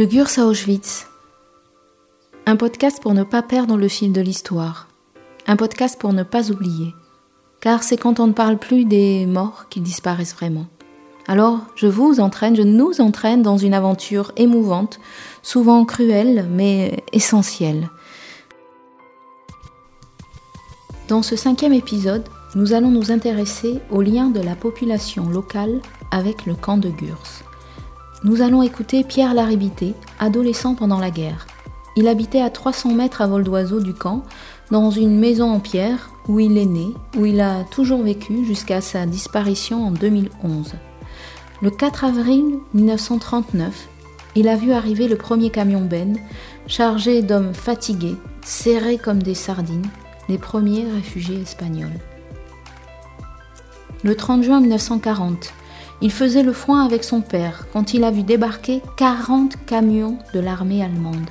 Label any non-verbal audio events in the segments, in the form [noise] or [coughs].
De Gurs à Auschwitz. Un podcast pour ne pas perdre le fil de l'histoire. Un podcast pour ne pas oublier. Car c'est quand on ne parle plus des morts qu'ils disparaissent vraiment. Alors, je vous entraîne, je nous entraîne dans une aventure émouvante, souvent cruelle, mais essentielle. Dans ce cinquième épisode, nous allons nous intéresser au lien de la population locale avec le camp de Gurs. Nous allons écouter Pierre Laribité, adolescent pendant la guerre. Il habitait à 300 mètres à vol d'oiseau du camp, dans une maison en pierre où il est né, où il a toujours vécu jusqu'à sa disparition en 2011. Le 4 avril 1939, il a vu arriver le premier camion Ben, chargé d'hommes fatigués, serrés comme des sardines, les premiers réfugiés espagnols. Le 30 juin 1940, il faisait le foin avec son père quand il a vu débarquer 40 camions de l'armée allemande.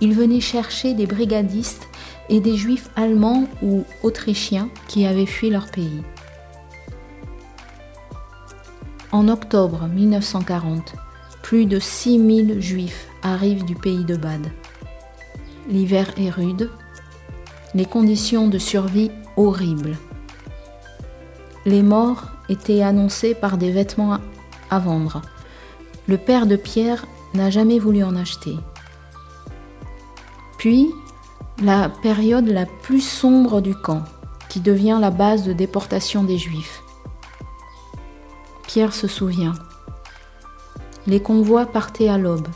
Il venait chercher des brigadistes et des juifs allemands ou autrichiens qui avaient fui leur pays. En octobre 1940, plus de 6000 juifs arrivent du pays de Bade. L'hiver est rude, les conditions de survie horribles. Les morts étaient annoncés par des vêtements à vendre. Le père de Pierre n'a jamais voulu en acheter. Puis, la période la plus sombre du camp, qui devient la base de déportation des Juifs. Pierre se souvient. Les convois partaient à l'aube.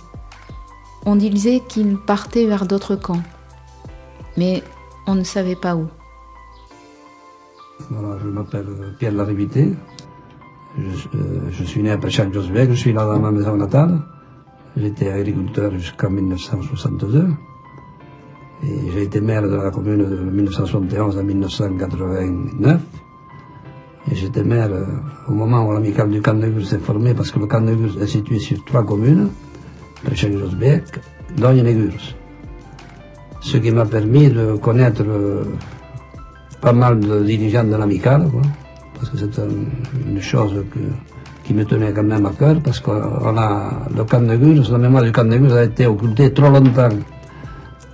On disait qu'ils partaient vers d'autres camps, mais on ne savait pas où. Voilà, je m'appelle Pierre Larivité. Je, euh, je, suis né à Préchal-Josbeck, je suis là dans ma maison natale. J'étais agriculteur jusqu'en 1962. Et j'ai été maire de la commune de 1971 à 1989. Et j'étais maire euh, au moment où l'amicale du camp de Gus s'est formé, parce que le camp de Gus est situé sur trois communes, Préchal-Josbeck, Dogne et. Ce qui m'a permis de connaître euh, pas mal de dirigeants de l'amicale, parce que c'est une chose qui me tenait quand même à cœur, parce que a, le camp de Gurs, la mémoire du camp de Gurs a été occultée trop longtemps.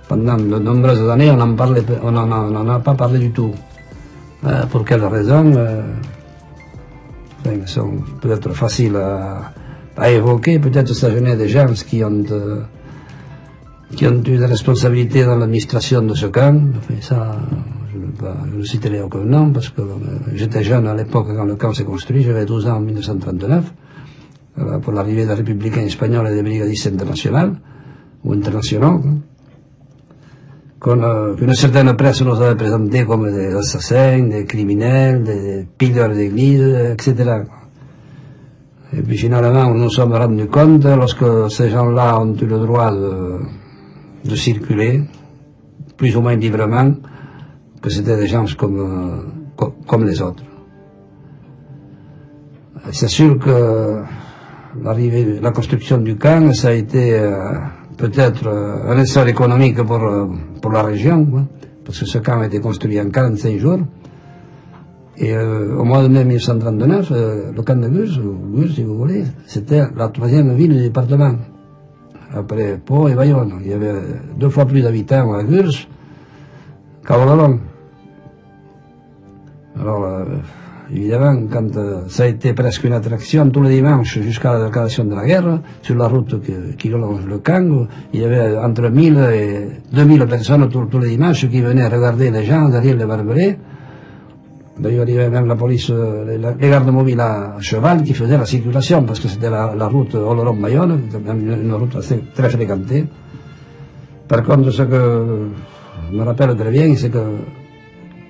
Pendant de nombreuses années, on n'en a pas parlé du tout. Euh, pour quelles raisons euh, sont peut-être faciles à, à évoquer. Peut-être s'agit des gens qui ont, euh, qui ont eu des responsabilités dans l'administration de ce camp. Ça, je ne citerai aucun nom parce que euh, j'étais jeune à l'époque quand le camp s'est construit, j'avais 12 ans en 1939, pour l'arrivée des républicains espagnols et des brigadistes internationaux, ou internationaux, euh, qu'une certaine presse nous avait présenté comme des assassins, des criminels, des pilleurs d'église, etc. Et puis finalement, nous nous sommes rendus compte, lorsque ces gens-là ont eu le droit de circuler, plus ou moins librement, que c'était des gens comme, euh, comme les autres. C'est sûr que l'arrivée, la construction du camp, ça a été euh, peut-être euh, un essor économique pour, pour la région, hein, parce que ce camp a été construit en 45 jours. Et au mois de mai 1939, le camp de Gurs, Gurs si vous voulez, c'était la troisième ville du département. Après Pau et Bayonne. Il y avait deux fois plus d'habitants à Gurs qu'à Oloron. Alors, euh, évidemment, quand euh, ça a été presque une attraction tous les dimanches jusqu'à la déclaration de la guerre, sur la route qui, longe le camp, il y avait entre 1000 et 2000 personnes tous, les dimanches qui venaient regarder les gens derrière les barbelés. D'ailleurs, il y avait même la police, euh, les, gardes mobiles à cheval qui faisaient la circulation, parce que c'était la, route Oloron-Bayonne, une route assez très fréquentée. Par contre, ce que je me rappelle très bien, c'est que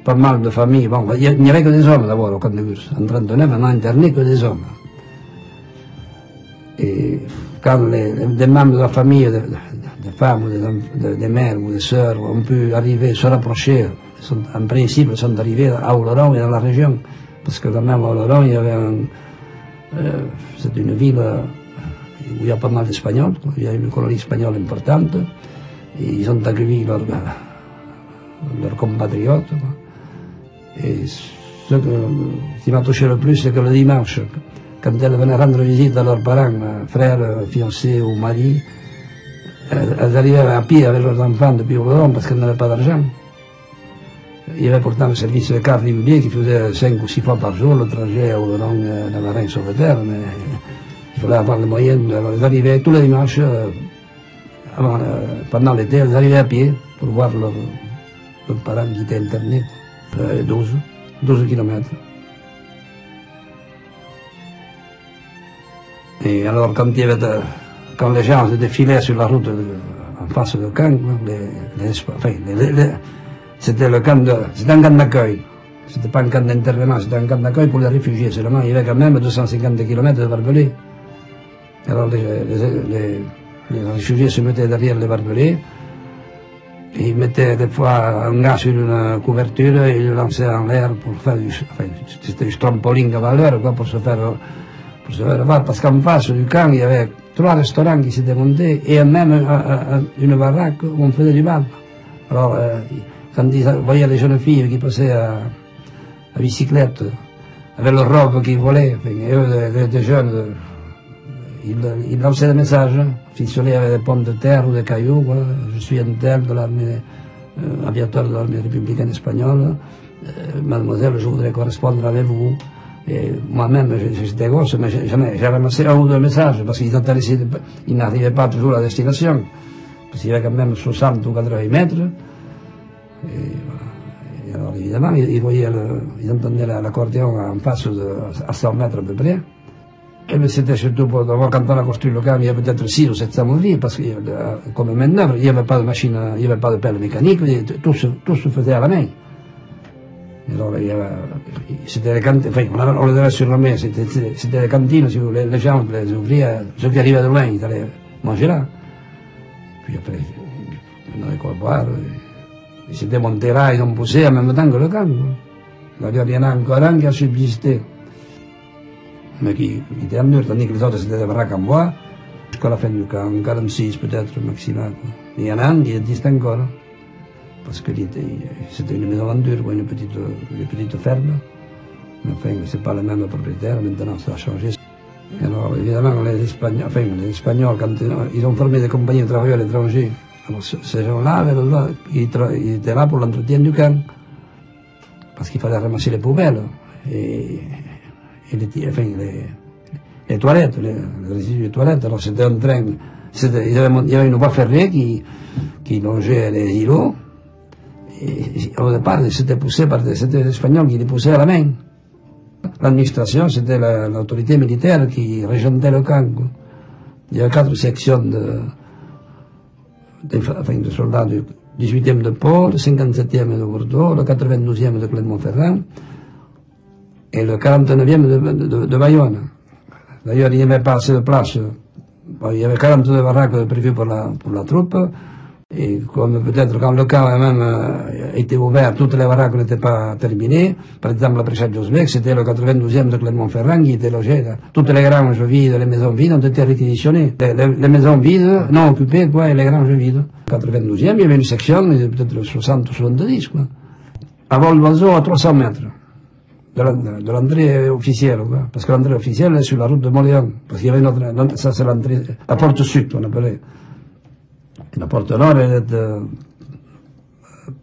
pas mal de familles. Bon, il n'y avait que des hommes d'abord au camp de Gurs. En 39, on n'a interné que des hommes. Et quand les, des membres de la famille, des, femmes, des, des, mères ou des sœurs ont pu arriver, se rapprocher, sont, en principe, sont arrivés à Oloron et dans la région. Parce que quand même à Oloron, il y avait un. Euh, c'est une ville où il y a pas mal d'Espagnols, il y a une colonie espagnole importante, et ils ont accueilli leurs, leurs compatriotes. Et ce qui m'a touché le plus, c'est que le dimanche, quand elles venaient rendre visite à leurs parents, frères, fiancés ou maris, elles, arrivaient à pied avec leurs enfants depuis Oloron parce qu'elles n'avaient pas d'argent. Il y avait pourtant le service de car régulier qui faisait 5 ou 6 fois par jour le trajet à Oloron euh, dans la reine terre, mais il fallait avoir les moyens. Alors elles arrivaient tous les dimanches, euh, euh, pendant l'été, elles arrivaient à pied pour voir leurs leur parents qui étaient internés. 12, 12 kilomètres. Et alors, quand, il y avait quand les gens défilaient sur la route en face de camp, les, c'était le camp de, c'était un camp d'accueil. C'était pas un camp d'intervention, c'était un camp d'accueil pour les réfugiés seulement. Il y avait quand même 250 km de barbelés. Alors les, les, réfugiés se mettaient derrière les barbelés. Ils mettaient des fois un gars sur une couverture et ils le lançaient en l'air pour faire du, enfin, c'était du trampoline à valeur, quoi, pour se faire parce qu'en face du camp, il y avait trois restaurants qui s'étaient montés et même une baraque où on faisait du bal. Alors, euh, quand ils voyaient les jeunes filles qui passaient à, bicyclette, avec leurs robes qui volaient, et eux, les, jeunes, ils, ils, lançaient des messages, ficelés avec des pommes de terre ou des cailloux, je suis un tel de l'armée, euh, aviateur de l'armée républicaine espagnole, euh, mademoiselle, je voudrais correspondre avec vous. Moi-même, j'étais gosse, mais j'ai ramassé un ou deux messages, parce qu'ils ils n'arrivaient pas toujours à destination. Parce qu'il y avait quand même 60 ou 80 mètres. Et, et alors, évidemment, ils, voyaient le, entendaient l'accordéon en face à 100 mètres à peu près. Et c'était surtout pour, quand on a construit le camp, il y avait peut-être 6 ou 700 ouvriers, parce que, comme maintenant, il n'y avait pas de machine, il n'y avait pas de pelle mécanique, tout se, tout se faisait à la main. Alors, il y avait, c'était les cantines, enfin, on, le devait surnommer, c'était, c'était les cantines, si vous voulez, les gens, les ouvriers, ceux qui arrivaient de loin, ils allaient manger. Puis après, on avait quoi boire, ils se démontaient là, ils ont poussé en même temps que le camp. N'y avait encore un qui a subsisté, mais qui, qui mur, tandis que les autres c'était des baraques en bois, jusqu'à la fin du camp, 46 peut-être maximal. Il y en a un qui existe encore parce que c'était une maison en dur, une petite, ferme. Mais enfin, c'est pas le même propriétaire, maintenant ça a changé. Alors, évidemment, les Espagnols, Espagnols, quand ils ont formé des compagnies de travail à l'étranger, alors ces gens-là, ils, étaient là pour l'entretien du camp, parce qu'il fallait ramasser les poubelles, et, et les, les, toilettes, les, résidus des toilettes. Alors c'était un train, il y, avait, une voie ferrée qui, qui longeait les îlots, et au départ, c'était poussé par des, Espagnols qui les poussaient à la main. L'administration, c'était l'autorité militaire qui régentait le camp. Il y avait quatre sections de, de soldats du 18e de Pau, le 57e de Bordeaux, le 92e de Clermont-Ferrand et le 49e de, de, Bayonne. D'ailleurs, il n'y avait pas assez de place. Il y avait 42 baraques prévues pour la, pour la troupe. Et comme peut-être quand le camp même euh, était ouvert, toutes les baraques n'étaient pas terminées. Par exemple, la Préchette Josbec, c'était le 92e de Clermont-Ferrand qui était logé. Toutes les granges vides, les maisons vides ont été réquisitionnées. Les, maisons vides, non occupées, quoi, et les granges vides. 92e, il y avait une section, peut-être 60 ou 70, quoi. Avant l'oiseau à 300 mètres de l'entrée officielle. Parce que l'entrée officielle est sur la route de Moléon. Parce qu'il y avait une autre, ça c'est l'entrée, la porte sud, on appelait. La porte nord est euh,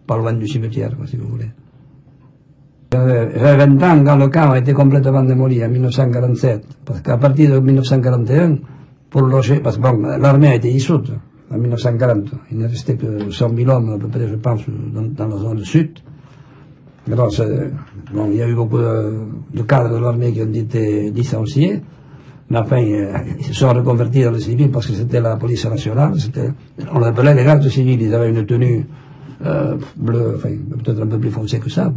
pas loin du cimetière, si vous voulez. J'avais 20 ans quand le camp a été complètement démoli en 1947, parce qu'à partir de 1941, pour loger, parce que l'armée a été dissoute en 1940, il ne restait que 100 000 hommes à peu près, je pense, dans la zone sud. Il y a eu beaucoup de, cadres de l'armée qui ont été licenciés, mais enfin, ils se sont reconvertis dans le civil parce que c'était la police nationale, on l'appelait les gardes civils, ils avaient une tenue euh, bleue, enfin, peut-être un peu plus foncée que ça.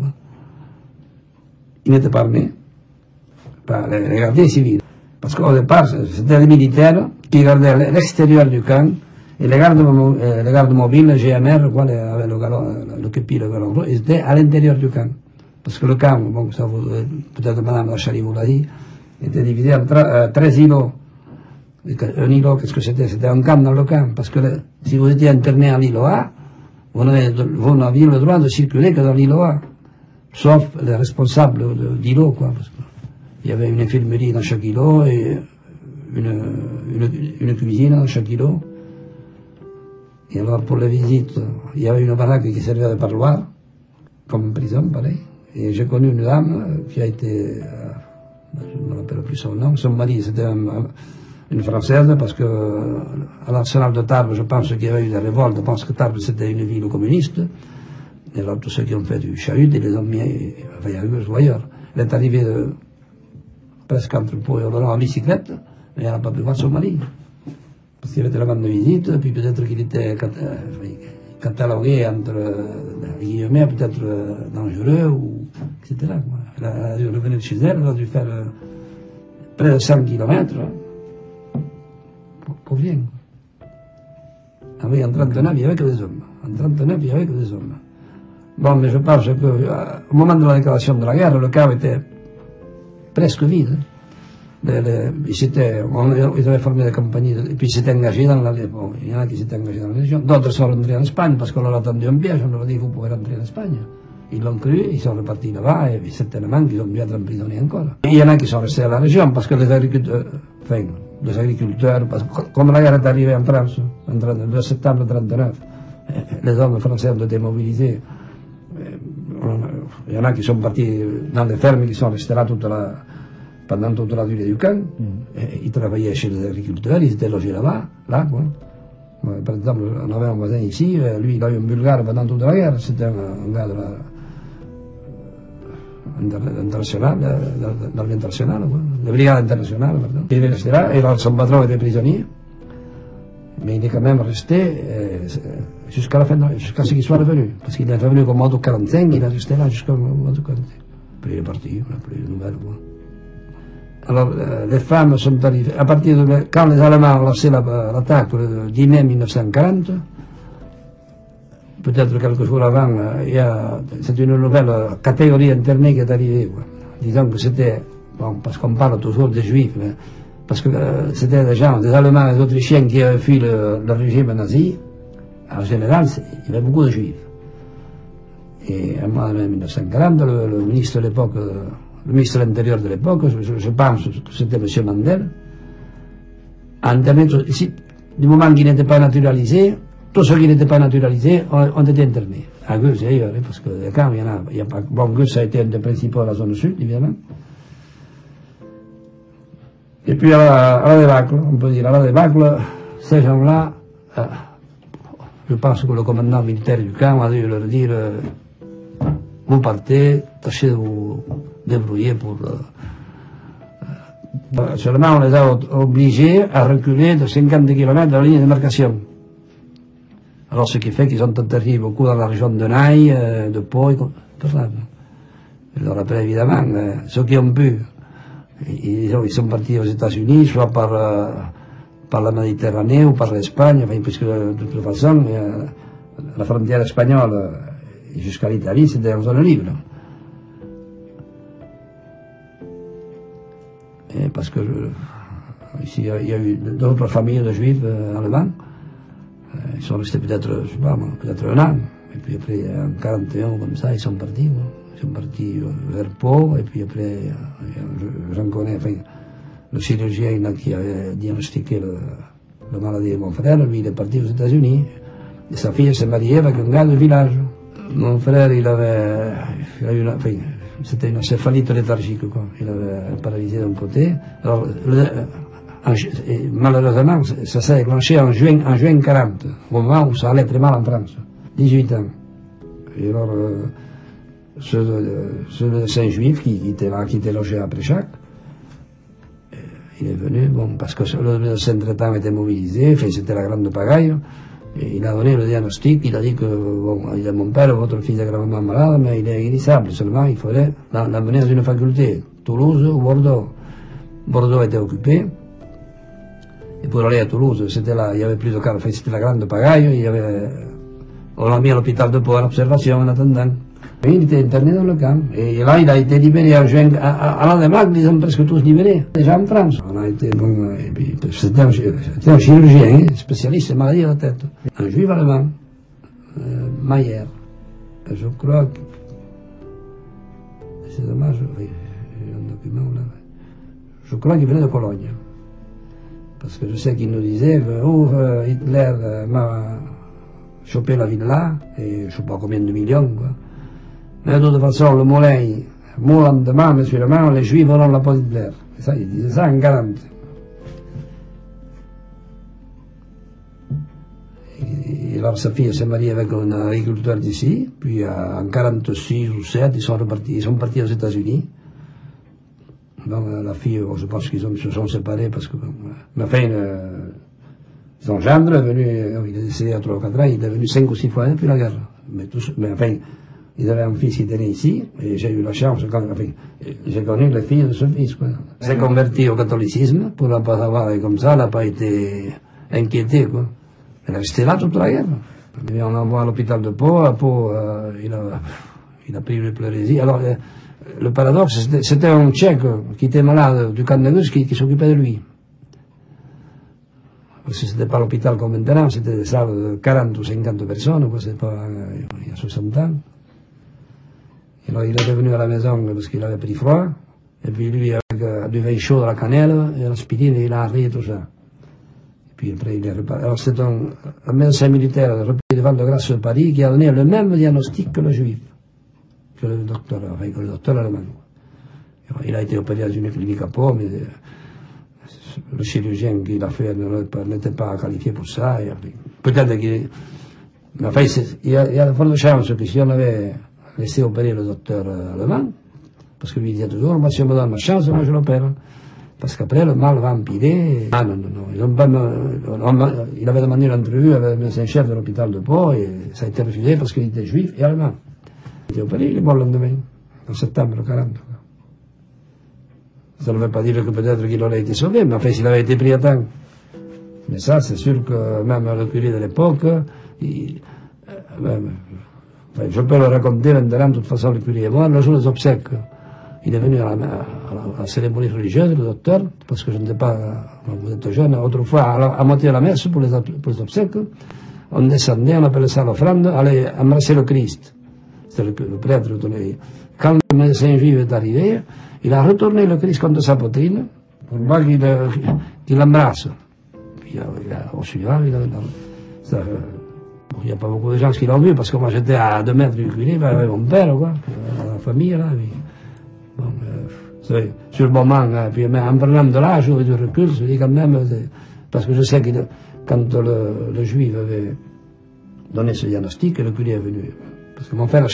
Ils n'étaient pas armés, les, les gardiens civils. Parce qu'au départ, c'était les militaires qui gardaient l'extérieur du camp, et les gardes, euh, les gardes mobiles, GMR, quoi, avec le galon, le képi, le ils étaient à l'intérieur du camp. Parce que le camp, bon, ça vous, peut-être madame Achari vous l'a dit, était divisé en 13 îlots. Un îlot, qu'est-ce que c'était? C'était un camp dans le camp, parce que le, si vous étiez interné à l'îlot A, vous n'aviez le droit de circuler que dans l'îlot A, sauf les responsables d'îlot, quoi. Parce y avait une infirmerie dans chaque îlot et une, une, une cuisine dans chaque îlot. Et alors, pour les visites, il y avait une baraque qui servait de parloir, comme prison, pareil. Et j'ai connu une dame qui a été, je ne me rappelle plus son nom, son mari, c'était une Française, parce que à l'arsenal de Tarbes, je pense qu'il y avait eu des révoltes, je pense que Tarbes c'était une ville communiste. Et alors, tous ceux qui ont fait du chahut, ils les ont mis, enfin, à ou ailleurs. Elle est arrivée presque entre Pau et Oloron en bicyclette, mais elle n'a pas pu voir son mari. Qu'il était la bande de visite, puis peut-être qu'il était catalogué entre guillemets, peut-être dangereux, etc. Elle a dû revenir chez elle, elle a dû faire près de 100 km pour, pour rien. Oui, en 39, il n'y avait que des hommes. En 39, il n'y avait que des hommes. Bon, mais je pense qu'au moment de la déclaration de la guerre, le camp était presque vide. Ils, avaient formé des compagnies, et puis ils s'étaient engagés dans la Bon, il y en a qui s'étaient engagés dans la région. D'autres sont rentrés en Espagne parce qu'on leur a tendu un piège, on leur a dit vous pouvez rentrer en Espagne. Ils l'ont cru, ils sont repartis là-bas, et certainement qu'ils ont dû être emprisonnés encore. il y en a qui sont restés à la région parce que les agriculteurs, enfin, les agriculteurs, parce que comme la guerre est arrivée en France, en 2 septembre 1939, les hommes français ont été mobilisés il y en a qui sont partis dans les fermes, qui sont restés là toute la, pendant toute la durée du camp. Mm. ils travaillaient chez les agriculteurs, ils étaient logés là-bas, là, quoi. Par exemple, on avait un voisin ici, lui, il a eu un bulgare pendant toute la guerre, c'était un, un, gars de la, euh, international, de l'armée internationale, de brigade internationale, pardon. Il est resté là, et son patron était prisonnier mais il est quand même resté euh, jusqu'à la fin, jusqu'à ce qu'il soit revenu. Parce qu'il est revenu comme mode 45, il est resté là jusqu'au mode 45. Après il est parti, on n'a plus de nouvelles. Alors euh, les femmes sont arrivées, à partir de quand les Allemands ont lancé l'attaque le 10 mai 1940, peut-être quelques jours avant, euh, c'est une nouvelle catégorie internée qui est arrivée. Disons que c'était, parce qu'on parle toujours des juifs, parce que euh, c'était des gens, des Allemands et des Autrichiens qui avaient fui le, régime nazi. En général, il y avait beaucoup de Juifs. Et en 1940, le, ministre de l'époque, le ministre de l'Intérieur de l'époque, je, pense que c'était M. Mandel, a ici, du moment qu'il n'était pas naturalisé, tous ceux qui n'étaient pas naturalisés ont, été internés. À Gus et ailleurs, hein, parce que quand il y en a, il y a pas, bon, Gus a été un des principaux à la zone sud, évidemment. Et puis à la, débâcle, on peut dire, à la débâcle, ces gens-là, euh, je pense que le commandant militaire du camp a dû leur dire euh, vous partez, tâchez de vous débrouiller pour. Euh, euh seulement on les a obligés à reculer de 50 km de la ligne de démarcation. Alors ce qui fait qu'ils ont atterri beaucoup dans la région de Naï, de Pau, et tout ça. Après évidemment, ceux qui ont pu ils, sont partis aux États-Unis, soit par, euh, par la Méditerranée ou par l'Espagne, enfin, puisque de toute façon, euh, la frontière espagnole euh, jusqu'à l'Italie, c'était en zone libre. Et parce que ici, il y, a eu d'autres familles de juifs allemands. ils sont restés peut-être, je sais pas, peut-être un an. Et puis après, en 41, comme ça, ils sont partis sont partis vers Pau, et puis après, j'en connais, enfin, le chirurgien qui avait diagnostiqué le, la maladie de mon frère, lui, il est parti aux États-Unis, et sa fille s'est mariée avec un gars du village. Mon frère, il avait, il une, c'était une céphalite léthargique, quoi. Il avait paralysé d'un côté. Alors, le, en, malheureusement, ça s'est déclenché en juin, en juin 40, au moment où ça allait très mal en France. 18 ans. Et alors, euh, ce, médecin juif qui, était qui était logé à Préchac, euh, il est venu, bon, parce que le médecin traitant était mobilisé, c'était la grande pagaille, et il a donné le diagnostic, il a dit que, bon, il a mon père, votre fils est gravement malade, mais il est guérissable, seulement il faudrait l'amener dans une faculté, Toulouse ou Bordeaux. Bordeaux était occupé, et pour aller à Toulouse, c'était là, il y avait plus de cas, c'était la grande pagaille, il y avait, on l'a mis à l'hôpital de Pau à l'observation en attendant. Il était interné dans le camp. Et là, il a été libéré en juin. À, à la ils sont presque tous libérés. Déjà en France. On a été, c'était un, un, chirurgien, spécialiste maladie de la tête. Un juif allemand, euh, Mayer. Je crois. C'est dommage, oui, j'ai un document là. Je crois qu'il venait de Cologne. Parce que je sais qu'il nous disait, oh, Hitler m'a choper la ville-là, et je ne sais pas combien de millions, quoi. De toute façon, le moulin, le lendemain, monsieur le maire, les Juifs auront la petite Blair. Et ça, il disait ça en 40. Et, alors sa fille s'est mariée avec un agriculteur d'ici, puis en 46 ou 7, ils sont repartis, ils sont partis aux États-Unis. Donc la fille, je pense qu'ils se sont séparés parce que, ma fin, euh, son gendre est venu, euh, il est décédé à 3 ou 4 ans, il est venu 5 ou 6 fois depuis la guerre. Mais, mais enfin, ils avaient un fils qui était né ici, et j'ai eu la chance, quand, j'ai connu la fille de ce fils, quoi. Il s'est converti au catholicisme, pour ne pas avoir, comme ça, elle n'a pas été inquiétée, quoi. Elle est restée là toute la guerre. Et on l'envoie à l'hôpital de Pau, à Pau, euh, il, a, il a pris le pleurésie. Alors, euh, le paradoxe, c'était un tchèque qui était malade du camp de qui, qui s'occupait de lui. Parce que c'était pas l'hôpital comme maintenant, c'était des salles de 40 ou 50 personnes, quoi, c'était pas euh, il y a 60 ans. Alors il est revenu à la maison parce qu'il avait pris froid, et puis lui, avec euh, du vin chaud, de la cannelle, et l'aspirine, il a arrêté tout ça. Et puis après, il est reparti. Alors c'est un, médecin militaire repris devant de grâce de Paris qui a donné le même diagnostic que le juif, que le docteur, enfin, le docteur allemand. Alors, il a été opéré dans une clinique à Pau, mais euh, le chirurgien qui l'a fait n'était pas qualifié pour ça. Peut-être qu'il. Il y a de fortes chances que si on avait laissé opérer le docteur allemand, parce que lui disait toujours, moi si on me donne ma chance, moi je l'opère. Parce qu'après, le mal va empirer. Ah non, non, non. Il avait demandé l'entrevue avec le médecin-chef de l'hôpital de Pau et ça a été refusé parce qu'il était juif et allemand. Il était opéré, il est mort le lendemain, en septembre 40. Ça ne veut pas dire que peut-être qu'il aurait été sauvé, mais enfin, s'il avait été pris à temps. Mais ça, c'est sûr que même le curé de l'époque, il, euh, je peux le raconter maintenant, de toute façon, le curé et moi, le jour des obsèques. Il est venu à la, à cérémonie religieuse, le docteur, parce que je n'étais pas, vous êtes jeune, autrefois, à, la, à moitié de la messe pour les, pour les obsèques, on descendait, on appelait ça l'offrande, aller embrasser le Christ. C'était le, le prêtre, quand le médecin juif est arrivé, il a retourné le Christ contre sa poitrine pour voir qu'il qu l'embrasse. Puis il a, au suivant, il a, bon, il n'y a pas beaucoup de gens qui l'ont vu parce que moi j'étais à deux mètres du curé avec mon père, quoi, la famille là. Euh, sur le moment, hein, puis mais en prenant de l'âge ou du recul, je dis quand même, parce que je sais que quand le, juif avait donné ce diagnostic, le curé est venu. Parce que mon frère,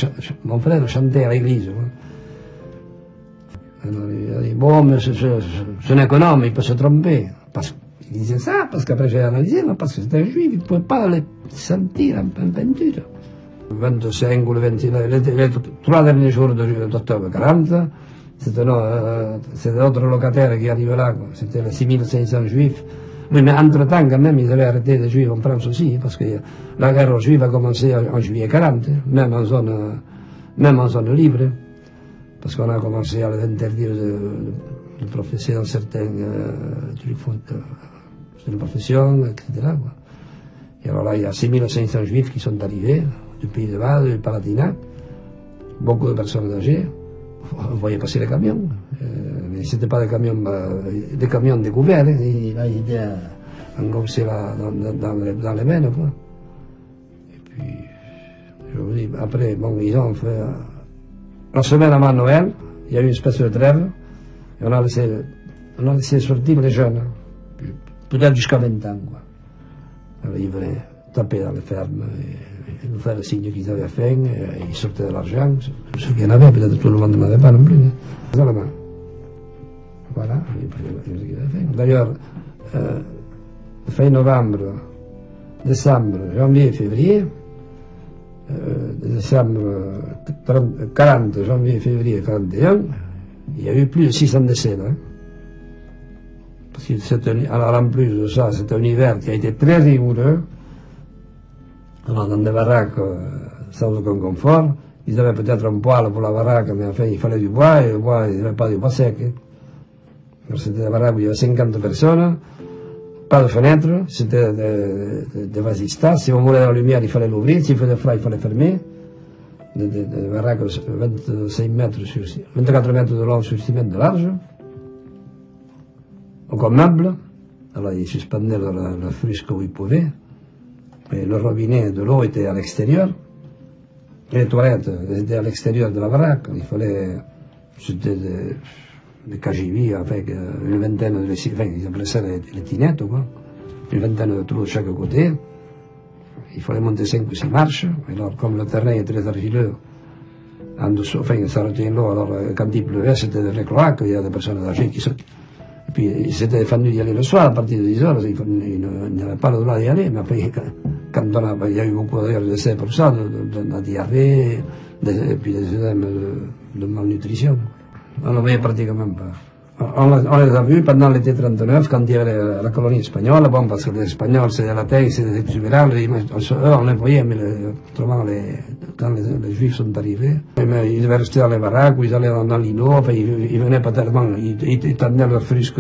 mon frère chantait à l'église. Quoi. Il a dit, bon, mais c'est un économe, il peut se tromper. Parce qu'il disait ça, parce qu'après j'ai analysé, mais parce que c'était un juif, il ne pouvait pas le sentir en, en peinture. Le 25 ou le 29, les, les, trois derniers jours d'octobre 40, c'était euh, d'autres locataires qui arrivaient là, c'était les 6500 juifs. Oui, mais entre-temps, quand même, ils avaient arrêté les juifs en France aussi, parce que la guerre juive a commencé en juillet 40, même en zone, même en zone libre parce qu'on a commencé à interdire de, de, professer dans certaines euh, de, profession, etc. Et alors là, il y a 6500 juifs qui sont arrivés du pays de base, du Palatinat, beaucoup de personnes âgées. On voyait passer les camions, euh, mais ce pas des camions, euh, des camions découverts, hein. il a dans, les, dans quoi. Et puis, je vous dis, après, bon, ils ont fait la semaine avant Noël, il y a eu une espèce de trêve, et on a on a laissé sortir les jeunes, jusqu'à 20 ans, quoi. Alors, ils venaient taper dans les fermes, et, nous faire le signe qu'ils avaient faim, et ils sortaient de l'argent, ceux qui en avaient, peut-être tout le monde n'en avait pas non plus. Hein. Voilà, D'ailleurs, euh, fin novembre, décembre, janvier, février, euh, décembre 30, 40, janvier, février 41, il y a eu plus de 600 décès. Hein. Parce que c'est un, alors en plus de ça, c'est un hiver qui a été très rigoureux. Alors dans des baraques euh, sans aucun confort, ils avaient peut-être un poêle la baraque, mais enfin il fallait du bois, et le bois, il n'y avait du bois sec. Hein. C'était des baraques où il y avait 50 personnes, pas de fenêtre, c'était des de, de vasistas. Si on voulait la lumière, il fallait l'ouvrir. S'il faisait froid, il fallait fermer. Des de, de baraques 25 mètres sur 24 mètres de long sur 6 mètres de large. Encore meuble. Alors, ils suspendaient le, le frusque où ils pouvaient. Et le robinet de l'eau était à l'extérieur. Les toilettes étaient à l'extérieur de la baraque. Il fallait. C'était des, des avec euh, une vingtaine de enfin, ils appelaient les, tinettes, quoi. Une vingtaine de trous de chaque côté. Il fallait monter cinq ou six marches. Alors, comme le terrain est très argileux, en enfin, ça retenait l'eau, alors euh, quand il pleuvait, c'était des cloaques, il y a des personnes âgées qui se. Puis, s'étaient défendus d'y aller le soir, à partir de 10 heures, ils, ils n'avaient pas le droit d'y aller, mais après, quand on a, il y a eu beaucoup d'essais pour ça, de, de, de la diarrhée, des, et puis des œdèmes de, de malnutrition. On ne voyait pratiquement pas. On, les a vus pendant l'été 39, quand il y avait la, colonie espagnole, bon, parce que les Espagnols, c'est la terre, c'est des exubérants, eux, on les voyait, mais les, autrement, les, quand les, Juifs sont arrivés, ils devaient rester dans les baraques, ils allaient dans, dans ils, ils, venaient pas tellement, ils, ils, tendaient leur frusque,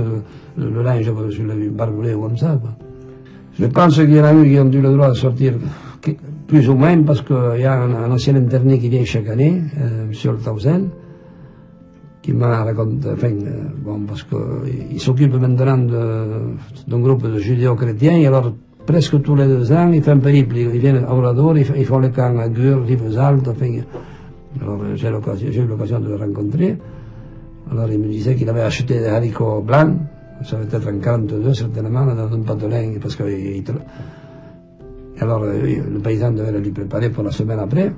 le, le linge sur le barbelé ou comme ça. Je pense qu'il y en a eu qui ont eu le droit de sortir plus ou moins parce qu'il y a un, ancien interné qui vient chaque année, euh, M. Olthausen, qui m'a raconté, enfin, euh, bon, parce qu'il s'occupe maintenant d'un groupe de judéo-chrétiens, alors presque tous les deux ans, il fait un périple, il vient à Orador, ils, ils font le camp à Gur, Rivesaltes, enfin, alors j'ai eu l'occasion de le rencontrer. Alors il me disait qu'il avait acheté des haricots blancs, ça devait être en 42 certainement, dans un patelin, parce que alors le paysan devait lui préparer pour la semaine après.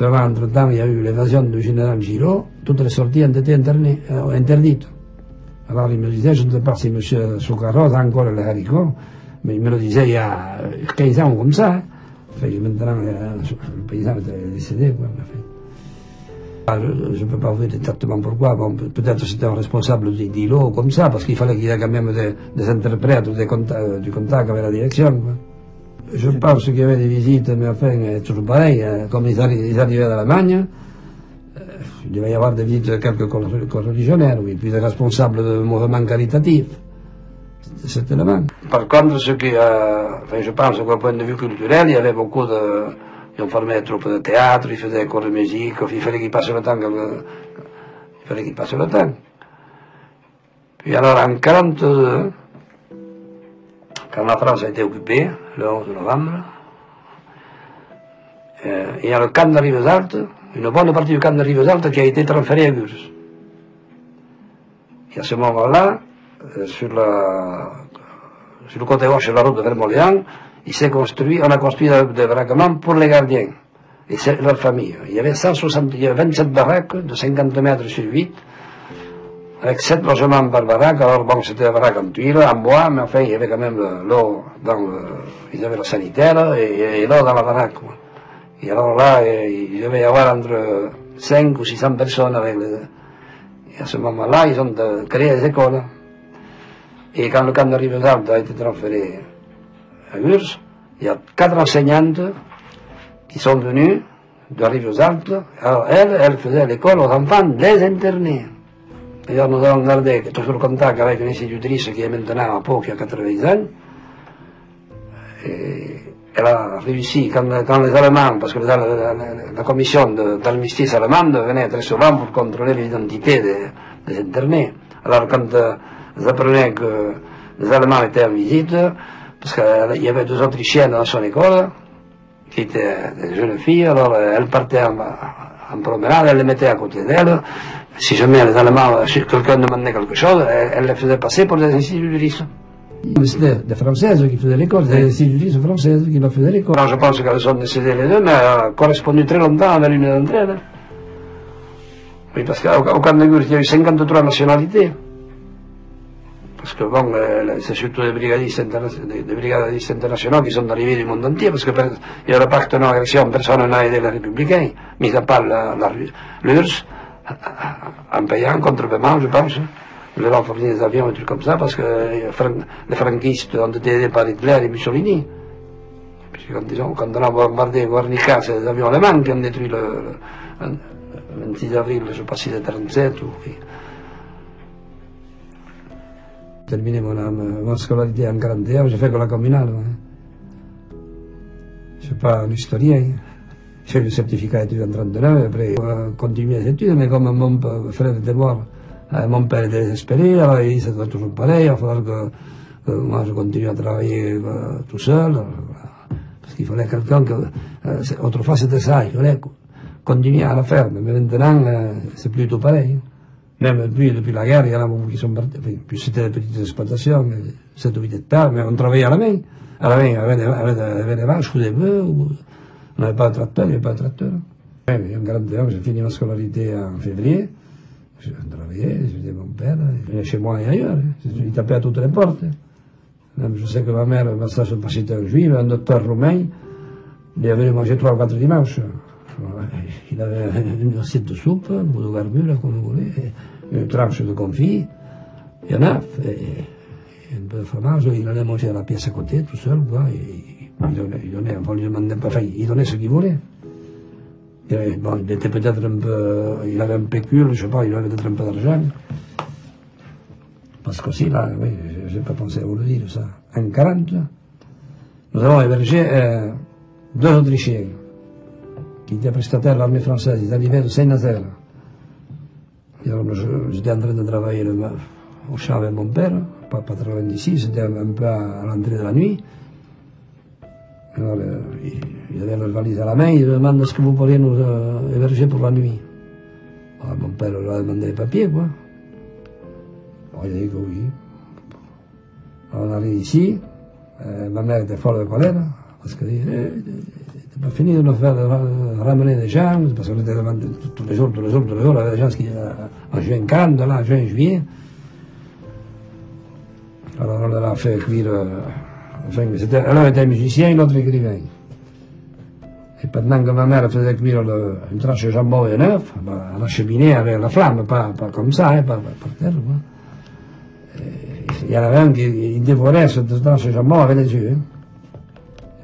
Entre-temps, il y a eu l'évasion du général Giraud, toutes les sorties ont été euh, interdites. Alors il me disait, je ne sais pas si M. Soukaros a encore les haricots, mais il me le disait il y a 15 ans comme ça. Hein. Enfin, maintenant, le paysan était décédé. Quoi, ah, je ne peux pas vous dire exactement pourquoi. Bon, peut-être c'était un responsable d'îlot comme ça, parce qu'il fallait qu'il y ait quand même des, des interprètes des contacts, du contact avec la direction. Quoi. Je pense qu'il y avait des visites, mais enfin, toujours pareil, comme ils, arri ils arrivaient d'Allemagne, euh, il devait y avoir des visites de quelques co-religionnaires, oui, puis des responsables de mouvements caritatifs. Par contre, ce qui, euh, enfin, je pense qu'au point de vue culturel, il y avait beaucoup de, ils ont formé des troupes de théâtre, ils faisaient des cours de musique, il fallait qu'ils passent le temps, il fallait qu'ils passent le temps. Puis alors, en 42, quand la France a été occupée, le 11 novembre, euh, il y a le camp de Rivesaltes, une bonne partie du camp de Rivesaltes qui a été transférée à Gurs. Et à ce moment-là, sur, la, sur le côté gauche de la route de Vermoléan, il s'est construit, on a construit des baraquements pour les gardiens et leur famille. Il y avait 160, il y avait 27 baraques de 50 mètres sur 8, avec 7 logements par baraque. Alors bon, c'était des baraques en tuiles, en bois, mais enfin, il y avait quand même l'eau dans le, ils avaient le sanitaire et, l'eau dans la baraque. Et alors là, il devait y avoir entre 5 ou 600 personnes avec le, et à ce moment-là, ils ont créé des écoles. Et quand le camp de Rivesaltes a été transféré à Urs, il y a quatre enseignantes qui sont venues de Rivesaltes. Alors elles, elles faisaient l'école aux enfants des internés. Alors nous avons gardé toujours contact avec une institutrice qui est maintenant à Pau, qui a 80 ans. Elle a réussi, quand, quand les Allemands, parce que la, la, la commission d'armistice allemande venait très souvent pour contrôler l'identité des, des, internés. Alors quand euh, ils apprenaient que les Allemands étaient en visite, parce qu'il y avait deux Autrichiennes dans son école, qui étaient des jeunes filles, alors elles partaient en, en promenade, elles les mettaient à côté d'elles, si jamais les Allemands, si quelqu'un demandait quelque chose, elles les faisaient passer pour des institutrices. C'était des Françaises qui faisaient l'école, des institutrices françaises qui leur faisaient l'école. je pense qu'elles sont décédées les deux, mais elles ont correspondu très longtemps avec l'une d'entre elles. Oui, parce qu'au Gurs, il y a eu 53 nationalités. Parce que bon, c'est surtout des brigadistes, des, des internationaux qui sont arrivés du monde entier, parce que per, il y a le pacte de non-agression, personne n'a aidé les républicains, mis à part l'URSS, en payant contre-paiement, je pense. Ils leur ont fourni des avions et des trucs comme ça, parce que les franquistes ont été aidés par Hitler et Mussolini. Quand, on a bombardé Guernica, c'est les avions allemands qui ont détruit le, le, le 26 avril, je ne sais pas si c'était 37 ou... Terminé mon, mon scolarité en 41, j'ai fait que la communale. Hein. Je ne suis pas un historien. J'ai eu le certificat d'études en 39, après j'ai continué les études, mais comme mon frère était mort, euh, mon père était désespéré, alors il s'est toujours pareil, il va falloir que, que, moi je continue à travailler euh, tout seul. Parce qu'il fallait quelqu'un que... Euh, autrefois c'était ça, il fallait continuer à la ferme. Mais maintenant, euh, c'est plutôt pareil. Même depuis, la guerre, il y en a beaucoup qui sont partis. Enfin, puis c'était des petites exploitations, 7 ou 8 hectares, mais on travaillait à la main. À la main, avec des, avec des, vaches ou des bœufs. Ou... On n'avait pas de tracteur, il n'y avait pas de tracteur. Grande j'ai fini ma scolarité en février. Je travaillais, je disais mon père, il venait chez moi et ailleurs. Il tapait à toutes les portes. Même je sais que ma mère, ma sœur, c'était un juif, un docteur roumain. Il est venu manger trois ou quatre dimanches. Il avait une assiette de soupe, un bout de garbure, comme vous voulez, une tranche de confit, et un œuf, et, un peu de fromage. Il allait manger à la pièce à côté, tout seul, quoi. Et, il donnait, il donnait, enfin, il demandait pas, ce qu'il voulait. Bon, il était peut-être un peu, il avait un pécule, je sais pas, il avait peut-être un peu d'argent. Parce qu'aussi, là, oui, j'ai pas pensé à vous le dire, ça. En 40, nous avons hébergé euh, deux Autrichiens qui étaient prestataires de l'armée française. Ils arrivaient de Saint-Nazaire. J'étais en train de travailler le, au champ avec mon père, pas, pas d'ici, c'était un, peu à, l'entrée de la nuit. Alors, euh, ils, avaient leur valise à la main, ils demandent est-ce que vous pourriez nous euh, héberger pour la nuit? Alors, mon père leur a demandé les papiers, quoi. Il a dit que oui. Alors, on arrive ici, euh, ma mère était folle de colère, parce que c'est pas fini de nous faire ramener des gens, parce qu'on était devant tous les jours, tous les jours, tous les jours, des gens qui, en juin 40, là, en juin, juillet. Alors on leur a fait cuire, enfin, elle était musicien et l'autre écrivain. Et pendant que ma mère faisait cuire le, une tranche de jambon et un œuf, à la cheminée avec la flamme, pas, pas comme ça, hein, pas, par terre, quoi. Il y en avait un qui dévorait cette tranche de jambon avec les yeux. Hein.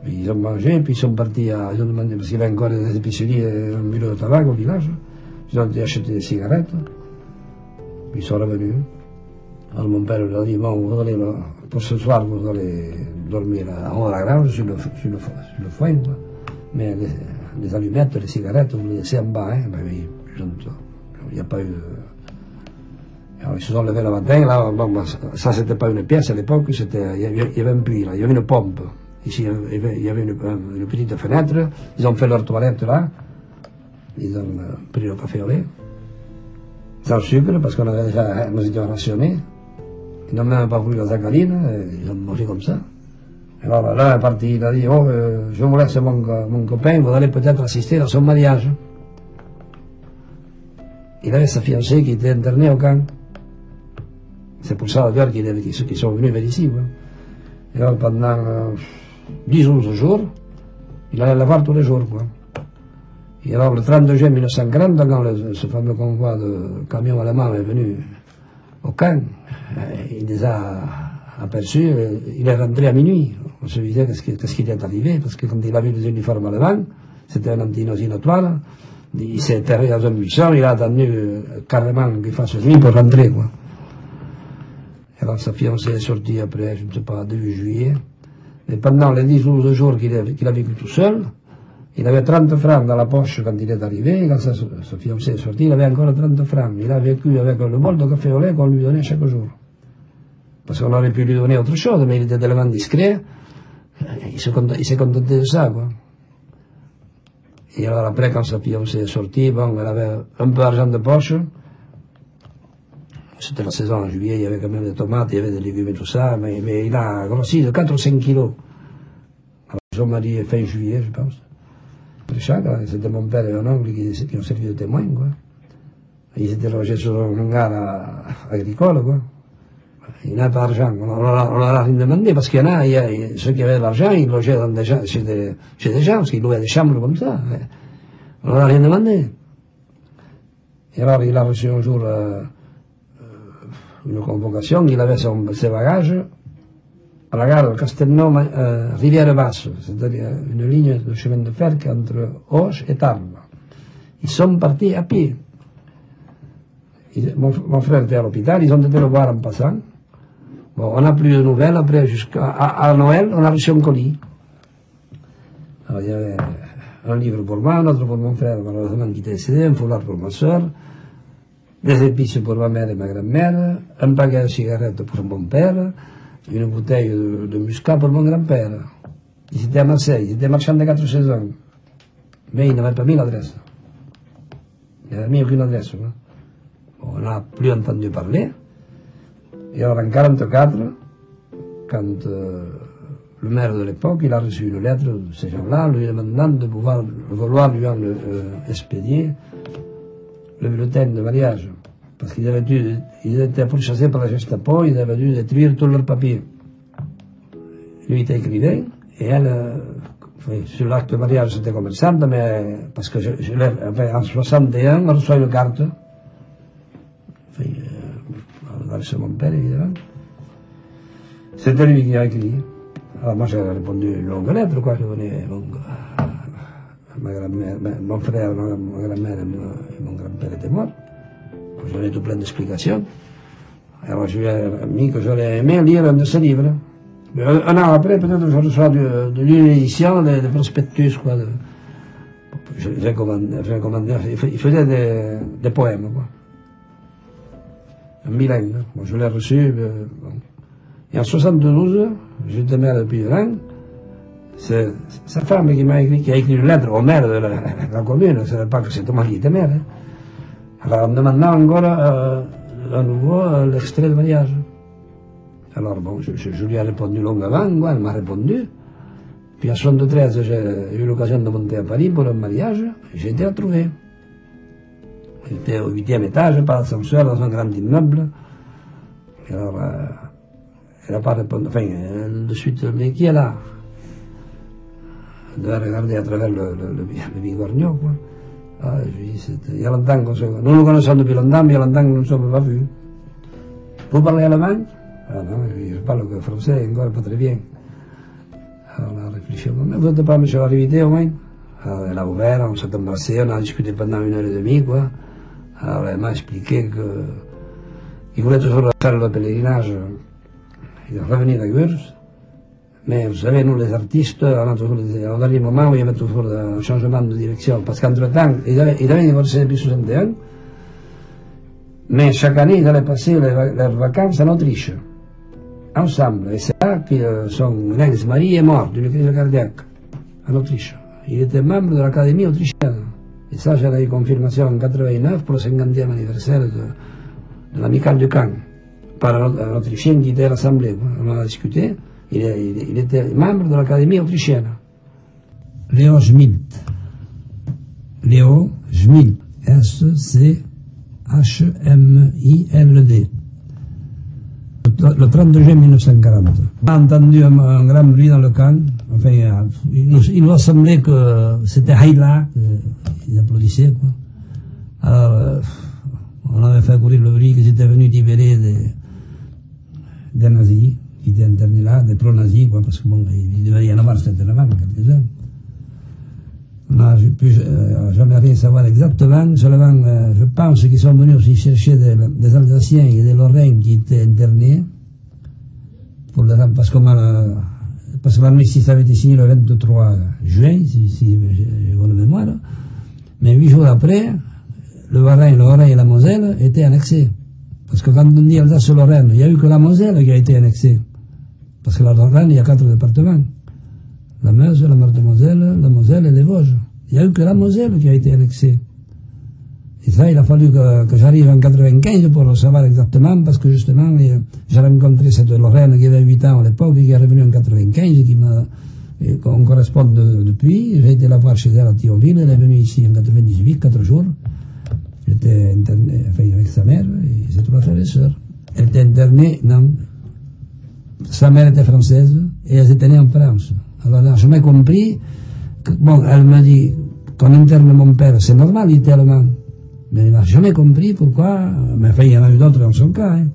Puis ils ont mangé, puis ils sont partis à, ils ont demandé, parce qu'il y avait encore des épiceries et un bureau de tabac au village. Ils ont été acheter des cigarettes. Puis ils sont revenus. Alors mon père leur a dit, bon, vous allez, pour ce soir, vous allez dormir en haut de la grange, sur le, sur le, sur le foin, quoi. Mais les, les, allumettes, les cigarettes, vous les laissez en bas, hein. Ben oui, il n'y a pas eu de... Alors, ils se sont levés le matin, là, bon, ça c'était pas une pièce à l'époque, c'était, il y avait un puits, là, il y avait une pompe. Ici, il y avait une, petite fenêtre. Ils ont fait leur toilette là. Ils ont euh, pris le café au lait. Sans sucre, parce qu'on avait déjà, nous étions rationnés. Ils n'ont même pas voulu la zagarine, ils ont mangé comme ça. Alors là, est parti, il a dit, oh, euh, je vous laisse mon, mon copain, vous allez peut-être assister à son mariage. Il avait sa fiancée qui était internée au camp. C'est pour ça d'ailleurs qu'ils sont venus vers ici. Et alors pendant... Euh, 10 11 jours, il allait la voir tous les jours. Quoi. Et alors le 30 juin 1940, quand le, ce fameux convoi de camions allemands est venu au camp, il les a aperçus, il est rentré à minuit. On se disait qu'est-ce qui, qu est arrivé, parce que quand il a vu les uniformes allemands, c'était un antinosi notoire, il s'est enterré dans un buisson, il a attendu euh, carrément qu'il fasse nuit pour rentrer. Quoi. Alors sa fiancée est sortie après, je ne sais pas, 2 juillet, et pendant les 10 12 jours qu'il a, qu a, vécu tout seul, il avait 30 francs dans la poche quand il est arrivé, quand sa, sa fiancée est sortie, il avait encore 30 francs. Il a vécu avec le bol de café au lait qu'on lui donnait chaque jour. Parce qu'on aurait pu lui donner autre chose, mais il était tellement discret, il s'est contenté de ça, quoi. Et alors après, quand sa fiancée est sortie, bon, elle avait un peu d'argent de poche, c'était la saison en juillet, il y avait quand même des tomates, il y avait des légumes et tout ça, mais, mais il a grossi de 4 ou 5 kilos. Alors, son mari fin juillet, je pense. C'était mon père et un oncle qui, qui ont servi de témoins, quoi. Ils étaient logés sur un hangar agricole, quoi. Il n'a pas d'argent. On, leur a rien demandé, parce qu'il y en a, il y ceux qui avaient de l'argent, ils logeaient dans des, chez, des, chez des gens, parce qu'ils louaient des chambres comme ça. On leur a rien demandé. Et alors, il a reçu un jour... Euh, une convocation, il avait son, ses bagages à la gare de Castelnau, euh, Rivière-Basse, c'est-à-dire une ligne de chemin de fer entre Auch et Tarbes. Ils sont partis à pied. Mon, frère était à l'hôpital, ils ont été le voir en passant. On n'a plus de nouvelles, après jusqu'à à Noël, on a reçu un colis. Alors il y avait un livre pour moi, un autre pour mon frère, malheureusement qui était décédé, un foulard pour ma soeur, des épices pour ma mère et ma grand-mère, un paquet de cigarettes pour mon père, une bouteille de, muscat pour mon grand-père. Ils étaient à Marseille, ils étaient marchands de quatre saisons. Mais ils n'avaient pas mis l'adresse. Ils n'avaient mis aucune adresse. On n'a plus entendu parler. Et alors en 44, quand le maire de l'époque, a reçu une lettre de ces gens-là, lui demandant de pouvoir, vouloir lui en expédier le bulletin de mariage. Parce qu'ils avaient dû, ils étaient pourchassés par la Gestapo, ils avaient dû détruire tous leurs papiers. Lui était écrivain, et elle, euh, sur l'acte de mariage, c'était commerçante, mais parce que je, je enfin, en 61, on reçoit une carte. Enfin, euh, mon père, évidemment. C'était lui qui a écrit. Alors moi j'ai répondu une longue lettre, quoi, je venais longue. Mon frère, ma, grand-mère et mon grand-père étaient morts. J'en ai tout plein d'explications. Alors je lui ai mis que j'aurais aimé lire un de ses livres. Un, an après, peut-être je reçois de, de l'une édition, des prospectus, quoi. De, j'ai commandé, commandé, il faisait des, poèmes, quoi. Un bilingue. Bon, je l'ai reçu, euh. Et en 72, j'étais maire an, c'est sa femme qui m'a écrit, qui a écrit une lettre au maire de la, commune, je ne pas que c'était moi qui étais maire. Hein. Alors, me demandant encore à nouveau l'extrait de mariage. Alors, bon, je, je, je lui ai répondu longuement, quoi, elle m'a répondu. Puis en 73, j'ai eu l'occasion de monter à Paris pour un mariage, j'ai été retrouvé. J'étais au huitième étage, par ascenseur, dans un grand immeuble. Alors, elle n'a pas répondu, enfin, elle, de suite, mais qui est là? Regarder à travers le, le, bigorneau, quoi. Ah, je dis, c'était, il y a longtemps qu'on se Nous nous connaissons depuis longtemps, mais il y a longtemps que nous ne sommes pas vus. Vous parlez allemand Ah non, je, parle que français, encore pas très bien. Alors on a réfléchi, mais vous n'êtes pas monsieur Arrivité au moins elle a ouvert, on s'est embrassé, on a discuté pendant une heure et demie, quoi. Alors elle m'a expliqué que il voulait toujours faire le pèlerinage et revenir à Gurs. Mais vous savez, nous les artistes, on a toujours des, au dernier moment, il y avait toujours un changement de direction. Parce qu'entre-temps, ils avaient, ils avaient divorcé depuis 61, mais chaque année, ils allaient passer les, leurs vacances en Autriche, ensemble. Et c'est là que son ex-mari est mort d'une crise cardiaque, en Autriche. Il était membre de l'Académie autrichienne. Et ça, j'ai eu confirmation en 89 pour le 50e anniversaire de, de l'amicale du camp, par un, un Autrichien qui était à l'Assemblée. On a discuté. Il, était membre de l'Académie autrichienne. Léo Schmidt. Léo Schmidt. S-C-H-M-I-L-D. Le 32 juin 1940. On a entendu un, grand bruit dans le camp. Enfin, il nous, a semblé que c'était Haïla, ils applaudissaient, quoi. Alors, euh, on avait fait courir le bruit qu'ils étaient venus libérer des nazis internés là, des pro-nazis, quoi, parce que bon, il devait y en avoir certainement quelques-uns. On n'a euh, jamais rien savoir exactement, seulement euh, je pense qu'ils sont venus aussi chercher des, Alsaciens et des Lorrains qui étaient internés, parce que euh, parce que avait été signé le 23 juin, si, si j'ai bonne mémoire, mais huit jours après, le Lorrain, le Lorrain et la Moselle étaient annexés. Parce que quand on dit Alsace-Lorraine, il n'y a eu que la Moselle qui a été annexée. Parce que la Lorraine, il y a quatre départements. La Meuse, la Meurthe-Moselle, la Moselle et les Vosges. Il n'y a eu que la Moselle qui a été annexée. Et ça, il a fallu que, j'arrive en 95 pour le savoir exactement, parce que justement, j'ai rencontré cette Lorraine qui avait 8 ans à l'époque, qui est revenue en 95, qui m'a, qu'on correspond de, depuis. J'ai été la voir chez elle à Thionville, elle est venue ici en 98, 4 jours. J'étais interné, avec sa mère, et ses trois frères et sœurs. Elle était internée, non, sa mère était française et elle était née en France. Alors, elle n'a jamais compris que, bon, elle m'a dit qu'on interne mon père, c'est normal, il était allemand. Mais elle n'a jamais compris pourquoi, mais enfin, il y en a eu d'autres dans son cas, hein.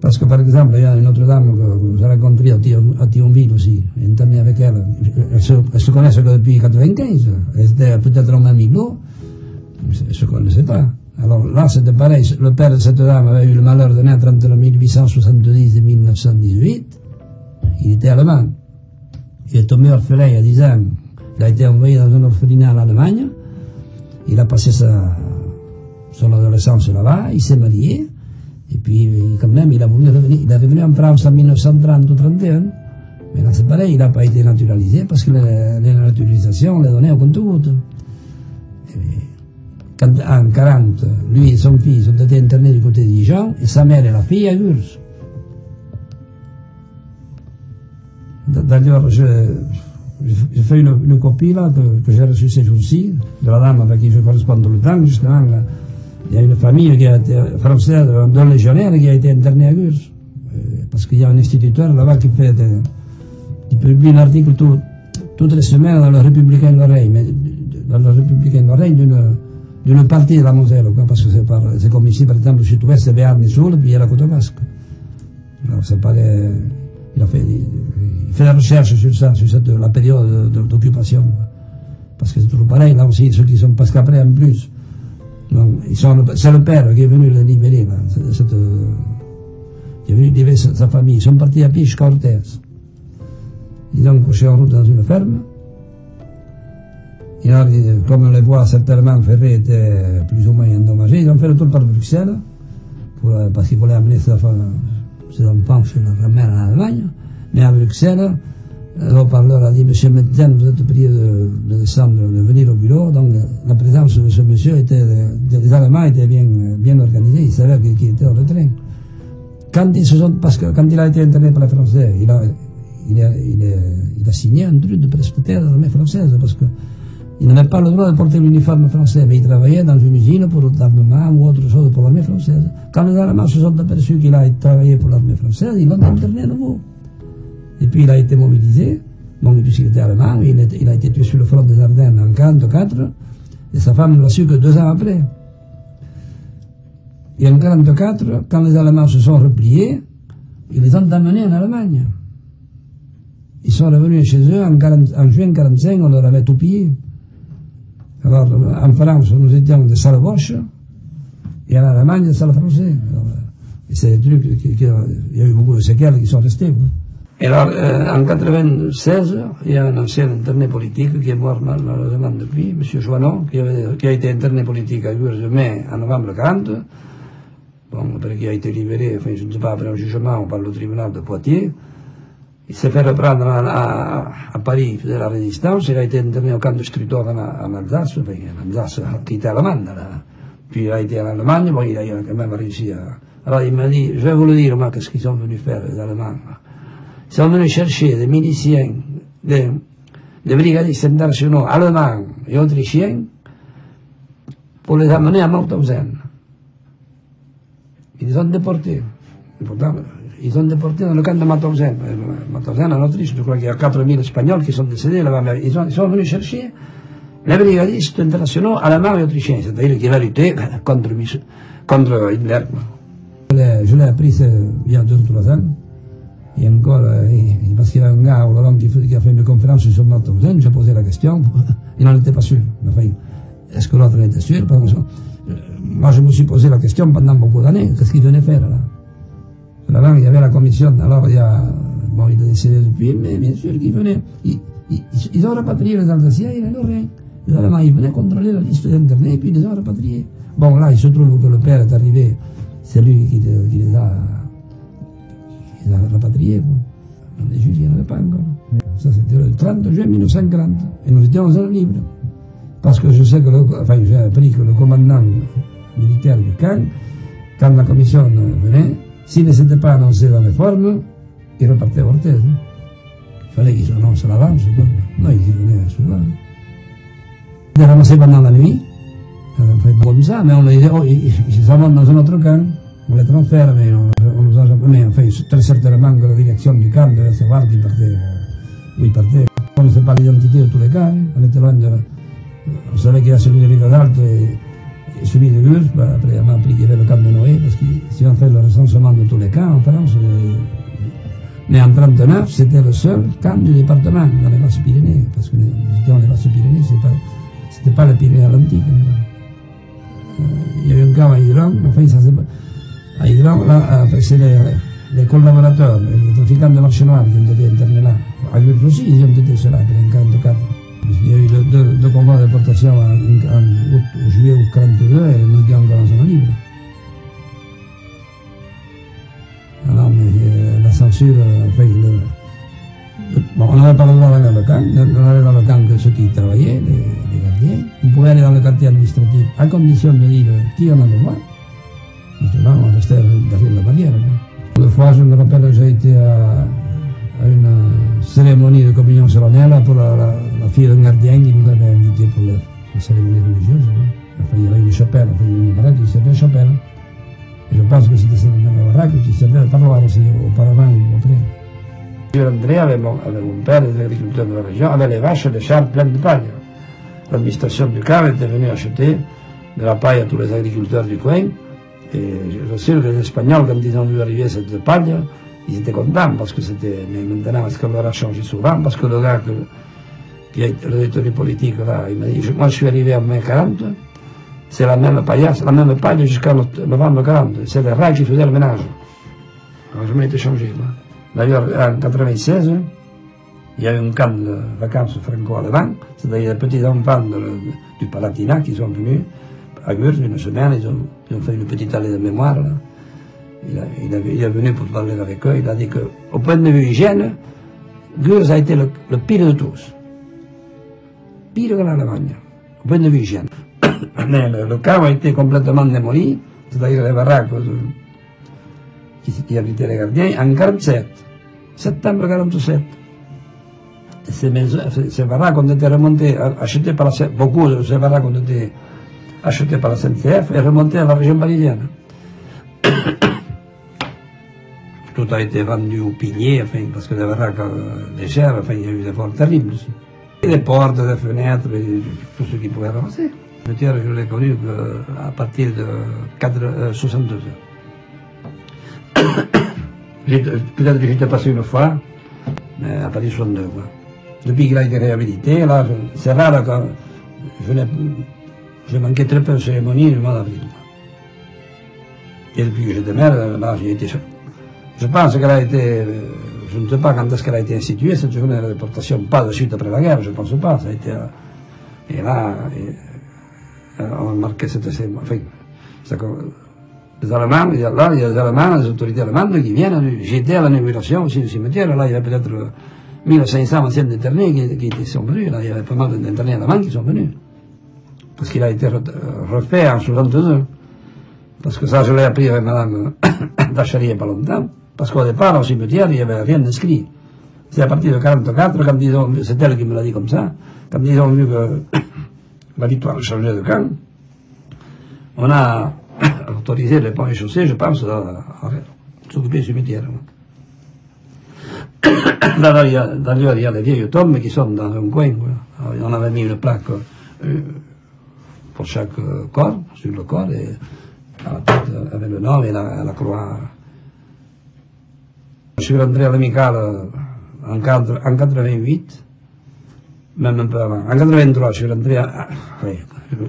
Parce que, par exemple, il y a une autre dame que, avez rencontrée à, Thion, à Thionville aussi, internée avec elle. Elle se, elle se connaissent depuis 95. Elle était peut-être un amigo, elle ne se connaissait pas. Alors là, c'était pareil. Le père de cette dame avait eu le malheur de naître entre 1870 et 1918. Il était allemand. Il est tombé orphelin a 10 ans. Il a été envoyé dans un orphelinat en Allemagne. Il a passé son adolescence là-bas. Il s'est marié. Et puis, quand même, il a voulu revenir. Il est revenu en France en 1930 ou 31. Mais là, c'est pareil, il n'a pas été naturalisé parce que la naturalisation, on l'a donné au compte-gouttes. En 40, lui et son fils ont été internés du côté de Dijon, et sa mère et la fille à Gurs. D'ailleurs, j'ai fait une, copie là, que, j'ai reçue ces jours-ci, de la dame avec qui je correspond le temps, justement. Il y a une famille qui a été française, d'un légionnaire qui a été interné à Gurs. Parce qu'il y a un instituteur là-bas qui fait des, qui publie un article tout, toutes les semaines dans le Républicain de l'Oreille, mais dans le Républicain de l'Oreille d'une d'une partie de la Moselle, quoi, parce que c'est, comme ici, par exemple, le sud-ouest, Béarn Soule, puis il y a la côte basque. Alors, c'est pas il a fait, il fait la recherche sur ça, sur cette, la période d'occupation. Parce que c'est toujours pareil, là aussi, ceux qui sont, parce qu'après, en plus, c'est le père qui est venu les libérer, là, cette, qui est venu libérer sa, famille. Ils sont partis à jusqu'à Orthez. Ils ont couché en route dans une ferme, comme on les voit certainement, Ferré était plus ou moins endommagé. Ils ont fait le tour par Bruxelles, pour, parce qu'ils voulaient amener ses enfants chez leur mère en Allemagne. Mais à Bruxelles, le haut-parleur a dit, Monsieur Metzen, vous êtes prié de, de, descendre, de venir au bureau. Donc, la présence de ce monsieur était, les Allemands étaient bien, bien organisés. Ils savaient qu'il était hors de train. Quand ils se sont, parce que quand il a été interné par les Français, il a, il a, il a, il a signé un truc de prestataire de l'armée française, parce que il n'avait pas le droit de porter l'uniforme français, mais il travaillait dans une usine pour l'armement ou autre chose pour l'armée française. Quand les Allemands se sont aperçus qu'il a travaillé pour l'armée française, ils l'ont interné à nouveau. Et puis il a été mobilisé, donc puisqu'il était allemand, il, a été tué sur le front des Ardennes en 1944, et sa femme ne l'a su que deux ans après. Et en 1944, quand les Allemands se sont repliés, ils les ont amenés en Allemagne. Ils sont revenus chez eux en, 40, en juin 1945, on leur avait tout pillé. Alors, en France, nous étions des salles boches, et en Allemagne, des. Et c'est des trucs, il y a eu beaucoup de séquelles qui sont restées. Et alors, euh, en 96, il y a un ancien interné politique qui est mort malheureusement depuis, M. Joannon, qui, a été interné politique à mai en novembre 40. Bon, après qui a été libéré, enfin, je ne sais pas, après un jugement par le tribunal de Poitiers. Il s'est fait reprendre à, à, à, Paris, faisait la résistance, il a été interné au camp de Struthof en, en Alsace, enfin, en Alsace qui était allemande, là. Puis il a été en Allemagne, bon, il a quand même réussi à... Alors il m'a dit, je vais vous le dire, moi, qu'est-ce qu'ils sont venus faire, les Allemands. Ils sont venus chercher des miliciens, des, des brigadistes internationaux allemands et autrichiens pour les amener à Mauthausen. Ils les ont déportés. Pourtant, ils ont déporté dans le camp de Mauthausen. Mauthausen, en Autriche, je crois qu'il y a 4000 Espagnols qui sont décédés là-bas. Ils, sont venus chercher les brigadistes internationaux allemands et autrichiens, c'est-à-dire qui avaient lutté contre, contre Hitler. Je l'ai appris il y a deux ou trois ans. Et encore, parce qu'il y a un gars au Hollande qui, a fait une conférence sur Mauthausen, j'ai posé la question, [laughs] il n'en était pas sûr. Est-ce que l'autre était sûr Moi, je me suis posé la question pendant beaucoup d'années, qu'est-ce qu'il venait faire là? Il y avait la commission, alors il y a, bon, il a décédé depuis, mais bien sûr qu'il venait. Ils, ils, ils, ont rapatrié les Alsaciens et les Lorrains. Les Allemands, ils venaient contrôler la liste d'Internet et puis ils les ont rapatriés. Bon, là, il se trouve que le père est arrivé, c'est lui qui, qui, les a, qui rapatriés. Quoi. Les juifs, il n'y en. Ça, c'était le 30 juin 1940. Et nous étions en libre. Parce que je sais que, le, enfin, j'ai appris que le commandant militaire du camp, quand la commission venait, s'il ne s'était pas annoncé dans les formes, il repartait à Orthez. Hein. Il fallait qu'il s'annonce à l'avance. Non, il venait souvent. Il est ramassé pendant la nuit. Enfin, comme ça, mais on les dit, oh, ils s'en dans un autre camp. On les transfère, mais on, on nous a jamais. Enfin, très certainement que la direction du camp devait savoir qu'il partait. Où il partait. On ne sait pas l'identité de tous les cas. Hein. On était loin de. On savait qu'il y a celui de Riverdalt et de on qu'il y avait le camp de Noé, parce qu'ils ont fait le recensement de tous les camps en France. Euh, mais en 1939, c'était le seul camp du département dans les Basses-Pyrénées, parce que nous étions les Basses-Pyrénées, c'était pas, pas les Pyrénées-Atlantiques. Euh, il y avait un camp à Hydron, enfin ça c'est à Hydron, là, c'est les, collaborateurs, les trafiquants de marché noir qui ont été internés là. À Gurs aussi, ils ont été cela, après 1944. Il y a eu deux, deux combats de déportation en, en août ou juillet ou 42 et nous étions encore en zone libre. Alors, mais euh, la censure, enfin, le, on n'avait pas le droit d'aller dans le camp, on allait dans le camp que ceux qui travaillaient, les, les gardiens. On pouvait aller dans le quartier administratif à condition de dire qui on avait droit. Justement, on restait derrière la barrière. Quoi. Une fois, je me rappelle que j'ai été à, à, une cérémonie de communion solennelle pour la, la, la fille d'un gardien qui nous avait invités pour la, la cérémonie religieuse. Quoi. Enfin, il y avait une chapelle, enfin, une baraque qui s'appelait chapelle. Et je pense que c'était cette même baraque qui servait à parloir aussi auparavant ou après. André, avec mon, avec mon père, les agriculteurs de la région, avait les vaches les chars pleines de paille. L'administration du camp était venue acheter de la paille à tous les agriculteurs du coin. Et je sûr que les Espagnols, quand ils ont vu arriver cette paille, ils étaient contents parce que c'était. Mais maintenant, est-ce qu'on leur a changé souvent? Parce que le gars que, qui est le directeur politique là, il m'a dit Moi, je suis arrivé en mai 40, c'est la même paillasse, la même paille jusqu'à novembre 40. C'est les rats qui faisaient le ménage. Alors, je été changé. Là. D'ailleurs, en 96, il y a eu un camp de vacances franco-allemand, c'est-à-dire les petits enfants du Palatinat qui sont venus à Gurs une semaine, ils ont, fait une petite allée de mémoire. Là. Il, il, est venu pour parler avec eux, il a dit qu'au point de vue hygiène, Gurs a été le, le pire de tous. Pire que l'Allemagne, au point de vue hygiène. [coughs] Le, le a été complètement démoli, c'est-à-dire les baraques qui, qui habitaient les gardiens, en 47 septembre 47. Ces, maisons, ces baraques ont été remontées, achetées par la, beaucoup de ces baraques ont été achetées par la CNCF et remontées à la région parisienne. Tout a été vendu au pilier, enfin, parce que les baraques légères, enfin, il y a eu des efforts terribles les portes, les fenêtres, et tout [coughs] ce qui pouvait avancer. Le tiers, je l'ai connu à partir de 4, euh, 62 Peut-être que j'étais passé une fois, mais à Paris 62. Quoi. Depuis qu'il a été réhabilité, là, c'est rare quand je, je manquais très peu de cérémonie du mois d'avril. Et depuis que j'étais maire, là, j'ai été. Je pense qu'elle a été. Je ne sais pas quand est-ce qu'elle a été instituée, cette journée de déportation, pas de suite après la guerre, je ne pense pas. Ça a été. Et là, on a marqué cette. Enfin, les Allemands, il y a, là, il y a les Allemands, les autorités allemandes qui viennent. J'étais à l'inauguration aussi du cimetière. Là, il y avait peut-être 1500 anciens internés qui, qui, sont venus. Là, il y avait pas mal d'internés allemands qui sont venus. Parce qu'il a été refait en 62. Parce que ça, je l'ai appris avec Madame [coughs] Dachary il n'y a pas longtemps. Parce qu'au départ, au cimetière, il n'y avait rien d'inscrit. C'est à partir de 44, quand ils c'est elle qui me l'a dit comme ça, quand ils ont vu que [coughs] la victoire changeait de camp, on a [coughs] autorisé les ponts et chaussées, je pense, à, s'occuper du cimetière. D'ailleurs, il, y a, les vieilles tombes qui sont dans un coin. Quoi. On avait mis une plaque euh, pour chaque euh, corps, sur le corps, et à la tête avec le nom et la croix. Je suis rentré à l'amicale en, en 88, même un peu avant. En 83, je suis rentré à, oui,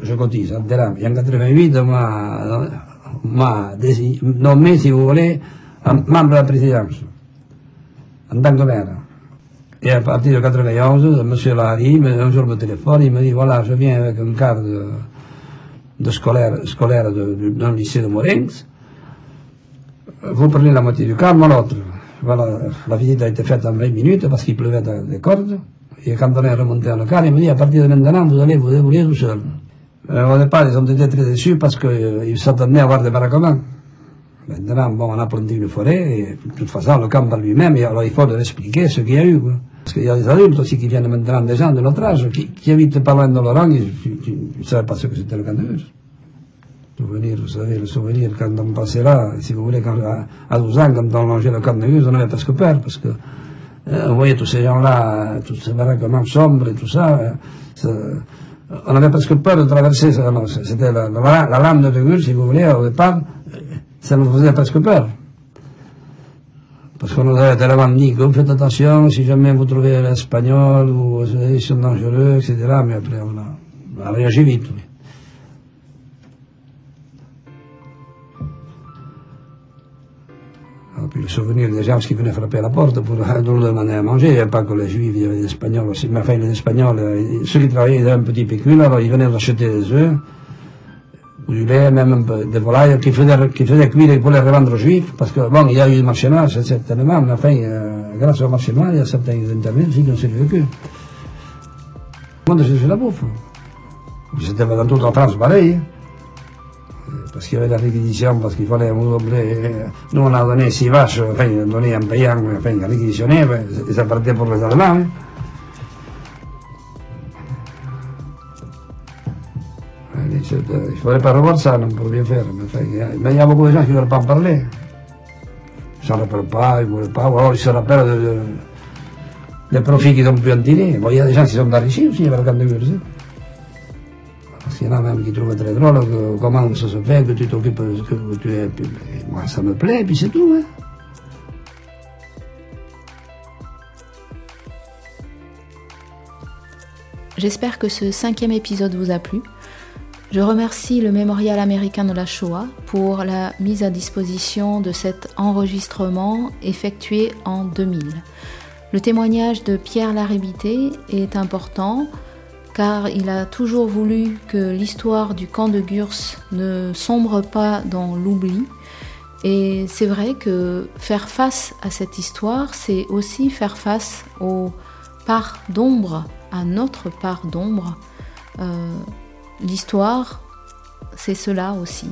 je cotise, à Delam. Et en 88, m'a, m'a nommé, si vous voulez, membre de la présidence, en tant que maire. Et à partir de 91, M. Lahari, un jour me téléphone, il me dit, voilà, je viens avec un cadre de, de scolaire, scolaire d'un lycée de Morens, vous prenez la moitié du quart, moi l'autre. Voilà, la visite a été faite en 20 minutes parce qu'il pleuvait des cordes. Et quand on est remonté le car, il me dit, à partir de maintenant, vous allez vous débrouiller tout seul. Euh, au départ, ils ont été très déçus parce qu'ils euh, s'attendaient à avoir des baraquements. Maintenant, bon, on a planté une forêt, et de toute façon, le camp par lui-même, alors il faut leur expliquer ce qu'il y a eu, quoi. Parce qu'il y a des adultes aussi qui viennent maintenant, des gens de notre âge, qui, qui habitent pas loin de Laurent, ils ne savaient pas ce que c'était le camp de. Souvenir, vous savez, le souvenir, quand on passait là, si vous voulez, quand, à, à 12 ans, quand on longeait le Gus, on avait presque peur, parce que, euh, vous voyez tous ces gens-là, tous ces baraquements sombres et tout ça, euh, on avait presque peur de traverser, c'était la, la, la, lame de Gus, si vous voulez, au départ, ça nous faisait presque peur. Parce qu'on nous avait tellement dit que faites attention, si jamais vous trouvez l'espagnol, ou ils sont dangereux, etc. Mais après, on a, on a réagi vite. Oui. Puis le souvenir des gens qui venaient frapper à la porte pour [laughs] demander à manger, il n'y avait pas que les juifs, il y avait des espagnols aussi. Mais enfin, les espagnols, ceux qui travaillaient, avaient un petit pécule, alors ils venaient acheter des œufs, du lait, même un peu de volailles, qui faisaient, qui faisaient cuire pour les revendre aux juifs, parce que bon, il y a eu le marché noir, certainement, mais enfin, euh, grâce au marché noir, il y a certains intervenants qui ont survécu. Moi, j'ai fait la bouffe. C'était dans toute la France pareil. Hein. Parce qu'il y avait la réquisition, parce qu'il fallait Nous, on a donné six vaches, enfin, on a donné un payant, enfin, réquisitionné, et ça partait pour les Allemands. Hein. Il ne faudrait pas revoir ça, non, pour bien faire. Mais il y a beaucoup de gens qui ne veulent pas en parler. Ils ne s'en rappellent pas, ils ne veulent pas, ou alors ils se rappellent de, de, des profits qu'ils ont pu en tirer. Bon, il y a des gens Qu'il y en a même qui trouvent très drôle que, comment ça se fait que tu t'occupes, que tu es. Moi, ça me plaît, puis c'est tout. Hein. J'espère que ce cinquième épisode vous a plu. Je remercie le Mémorial américain de la Shoah pour la mise à disposition de cet enregistrement effectué en 2000. Le témoignage de Pierre Laribité est important car il a toujours voulu que l'histoire du camp de Gurs ne sombre pas dans l'oubli. Et c'est vrai que faire face à cette histoire, c'est aussi faire face aux parts d'ombre, à notre part d'ombre. Euh, L'histoire, c'est cela aussi.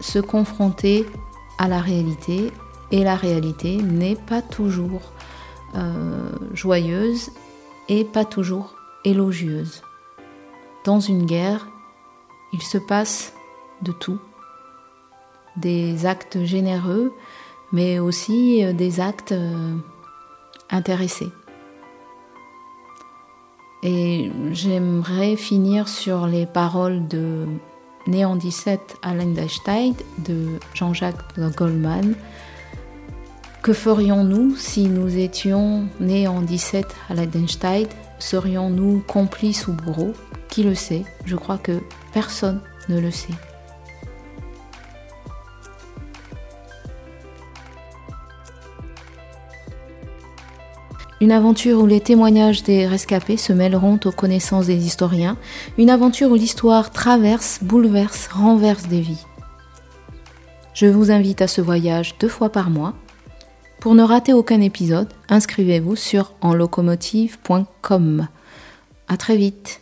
Se confronter à la réalité et la réalité n'est pas toujours euh, joyeuse et pas toujours élogieuse. Dans une guerre, il se passe de tout. Des actes généreux, mais aussi euh, des actes euh, intéressés. Et j'aimerais finir sur les paroles de Néant 17 à Lendenstein de Jean-Jacques Goldman. Que ferions-nous si nous étions nés en 17 à Lendenstein Serions-nous complices ou bourreaux? Qui le sait? Je crois que personne ne le sait. Une aventure où les témoignages des rescapés se mêleront aux connaissances des historiens. Une aventure où l'histoire traverse, bouleverse, renverse des vies. Je vous invite à ce voyage deux fois par mois. Pour ne rater aucun épisode, inscrivez-vous sur enlocomotive.com. À très vite.